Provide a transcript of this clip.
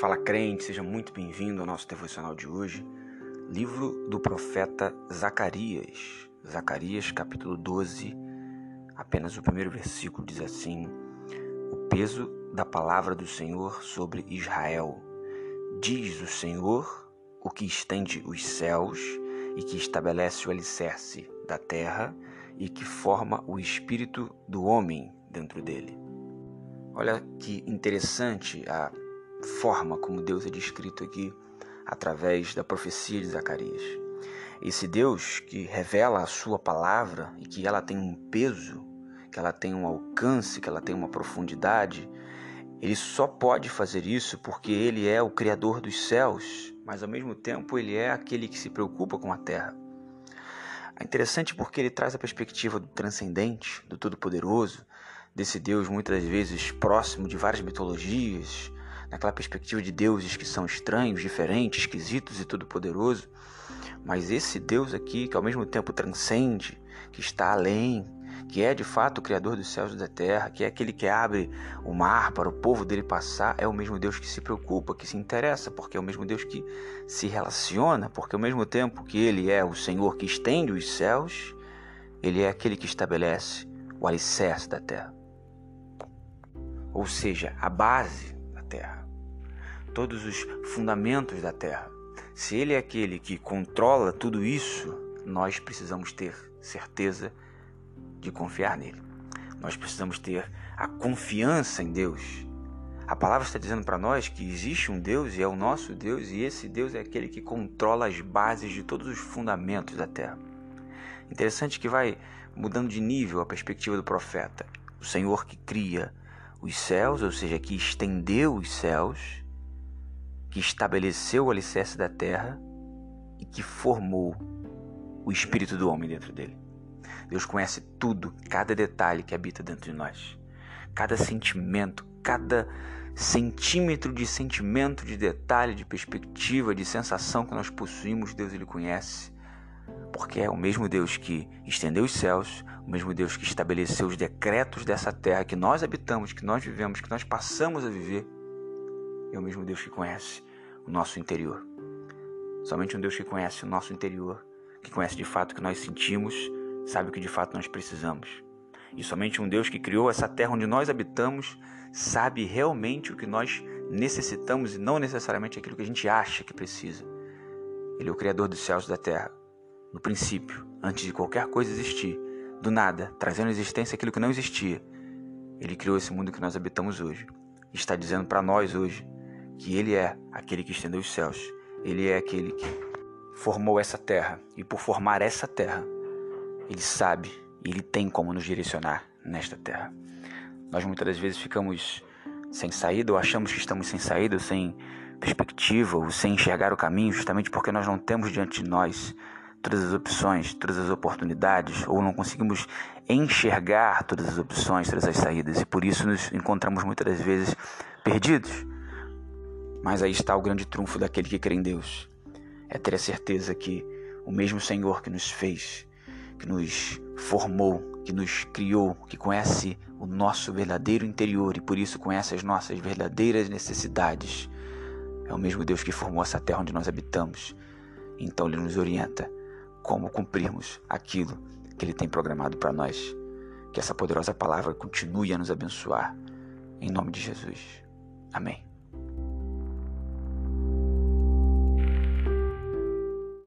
Fala crente, seja muito bem-vindo ao nosso devocional de hoje. Livro do profeta Zacarias. Zacarias, capítulo 12, apenas o primeiro versículo diz assim: O peso da palavra do Senhor sobre Israel. Diz o Senhor, o que estende os céus e que estabelece o alicerce da terra e que forma o espírito do homem dentro dele. Olha que interessante a forma como Deus é descrito aqui através da profecia de Zacarias. Esse Deus que revela a sua palavra e que ela tem um peso, que ela tem um alcance, que ela tem uma profundidade, ele só pode fazer isso porque ele é o criador dos céus, mas ao mesmo tempo ele é aquele que se preocupa com a terra. É interessante porque ele traz a perspectiva do transcendente, do todo-poderoso, desse Deus muitas vezes próximo de várias mitologias, naquela perspectiva de deuses que são estranhos, diferentes, esquisitos e todo-poderoso. Mas esse Deus aqui, que ao mesmo tempo transcende, que está além, que é de fato o Criador dos céus e da terra, que é aquele que abre o mar para o povo dele passar, é o mesmo Deus que se preocupa, que se interessa, porque é o mesmo Deus que se relaciona, porque ao mesmo tempo que ele é o Senhor que estende os céus, ele é aquele que estabelece o alicerce da terra. Ou seja, a base terra todos os fundamentos da terra. Se Ele é aquele que controla tudo isso, nós precisamos ter certeza de confiar nele. Nós precisamos ter a confiança em Deus. A palavra está dizendo para nós que existe um Deus e é o nosso Deus, e esse Deus é aquele que controla as bases de todos os fundamentos da terra. Interessante que vai mudando de nível a perspectiva do profeta. O Senhor que cria os céus, ou seja, que estendeu os céus, que estabeleceu o alicerce da terra e que formou o espírito do homem dentro dele. Deus conhece tudo, cada detalhe que habita dentro de nós, cada sentimento, cada centímetro de sentimento, de detalhe, de perspectiva, de sensação que nós possuímos, Deus ele conhece. Porque é o mesmo Deus que estendeu os céus, o mesmo Deus que estabeleceu os decretos dessa terra que nós habitamos, que nós vivemos, que nós passamos a viver é o mesmo Deus que conhece o nosso interior. Somente um Deus que conhece o nosso interior, que conhece de fato o que nós sentimos, sabe o que de fato nós precisamos. E somente um Deus que criou essa terra onde nós habitamos, sabe realmente o que nós necessitamos e não necessariamente aquilo que a gente acha que precisa. Ele é o Criador dos céus e da terra. No princípio, antes de qualquer coisa existir, do nada, trazendo à existência aquilo que não existia, ele criou esse mundo que nós habitamos hoje. E está dizendo para nós hoje que Ele é aquele que estendeu os céus, Ele é aquele que formou essa terra, e por formar essa terra, Ele sabe e Ele tem como nos direcionar nesta terra. Nós muitas das vezes ficamos sem saída, ou achamos que estamos sem saída, ou sem perspectiva, ou sem enxergar o caminho, justamente porque nós não temos diante de nós todas as opções, todas as oportunidades, ou não conseguimos enxergar todas as opções, todas as saídas, e por isso nos encontramos muitas das vezes perdidos. Mas aí está o grande trunfo daquele que crê em Deus. É ter a certeza que o mesmo Senhor que nos fez, que nos formou, que nos criou, que conhece o nosso verdadeiro interior e por isso conhece as nossas verdadeiras necessidades, é o mesmo Deus que formou essa terra onde nós habitamos. Então ele nos orienta como cumprirmos aquilo que ele tem programado para nós. Que essa poderosa palavra continue a nos abençoar. Em nome de Jesus. Amém.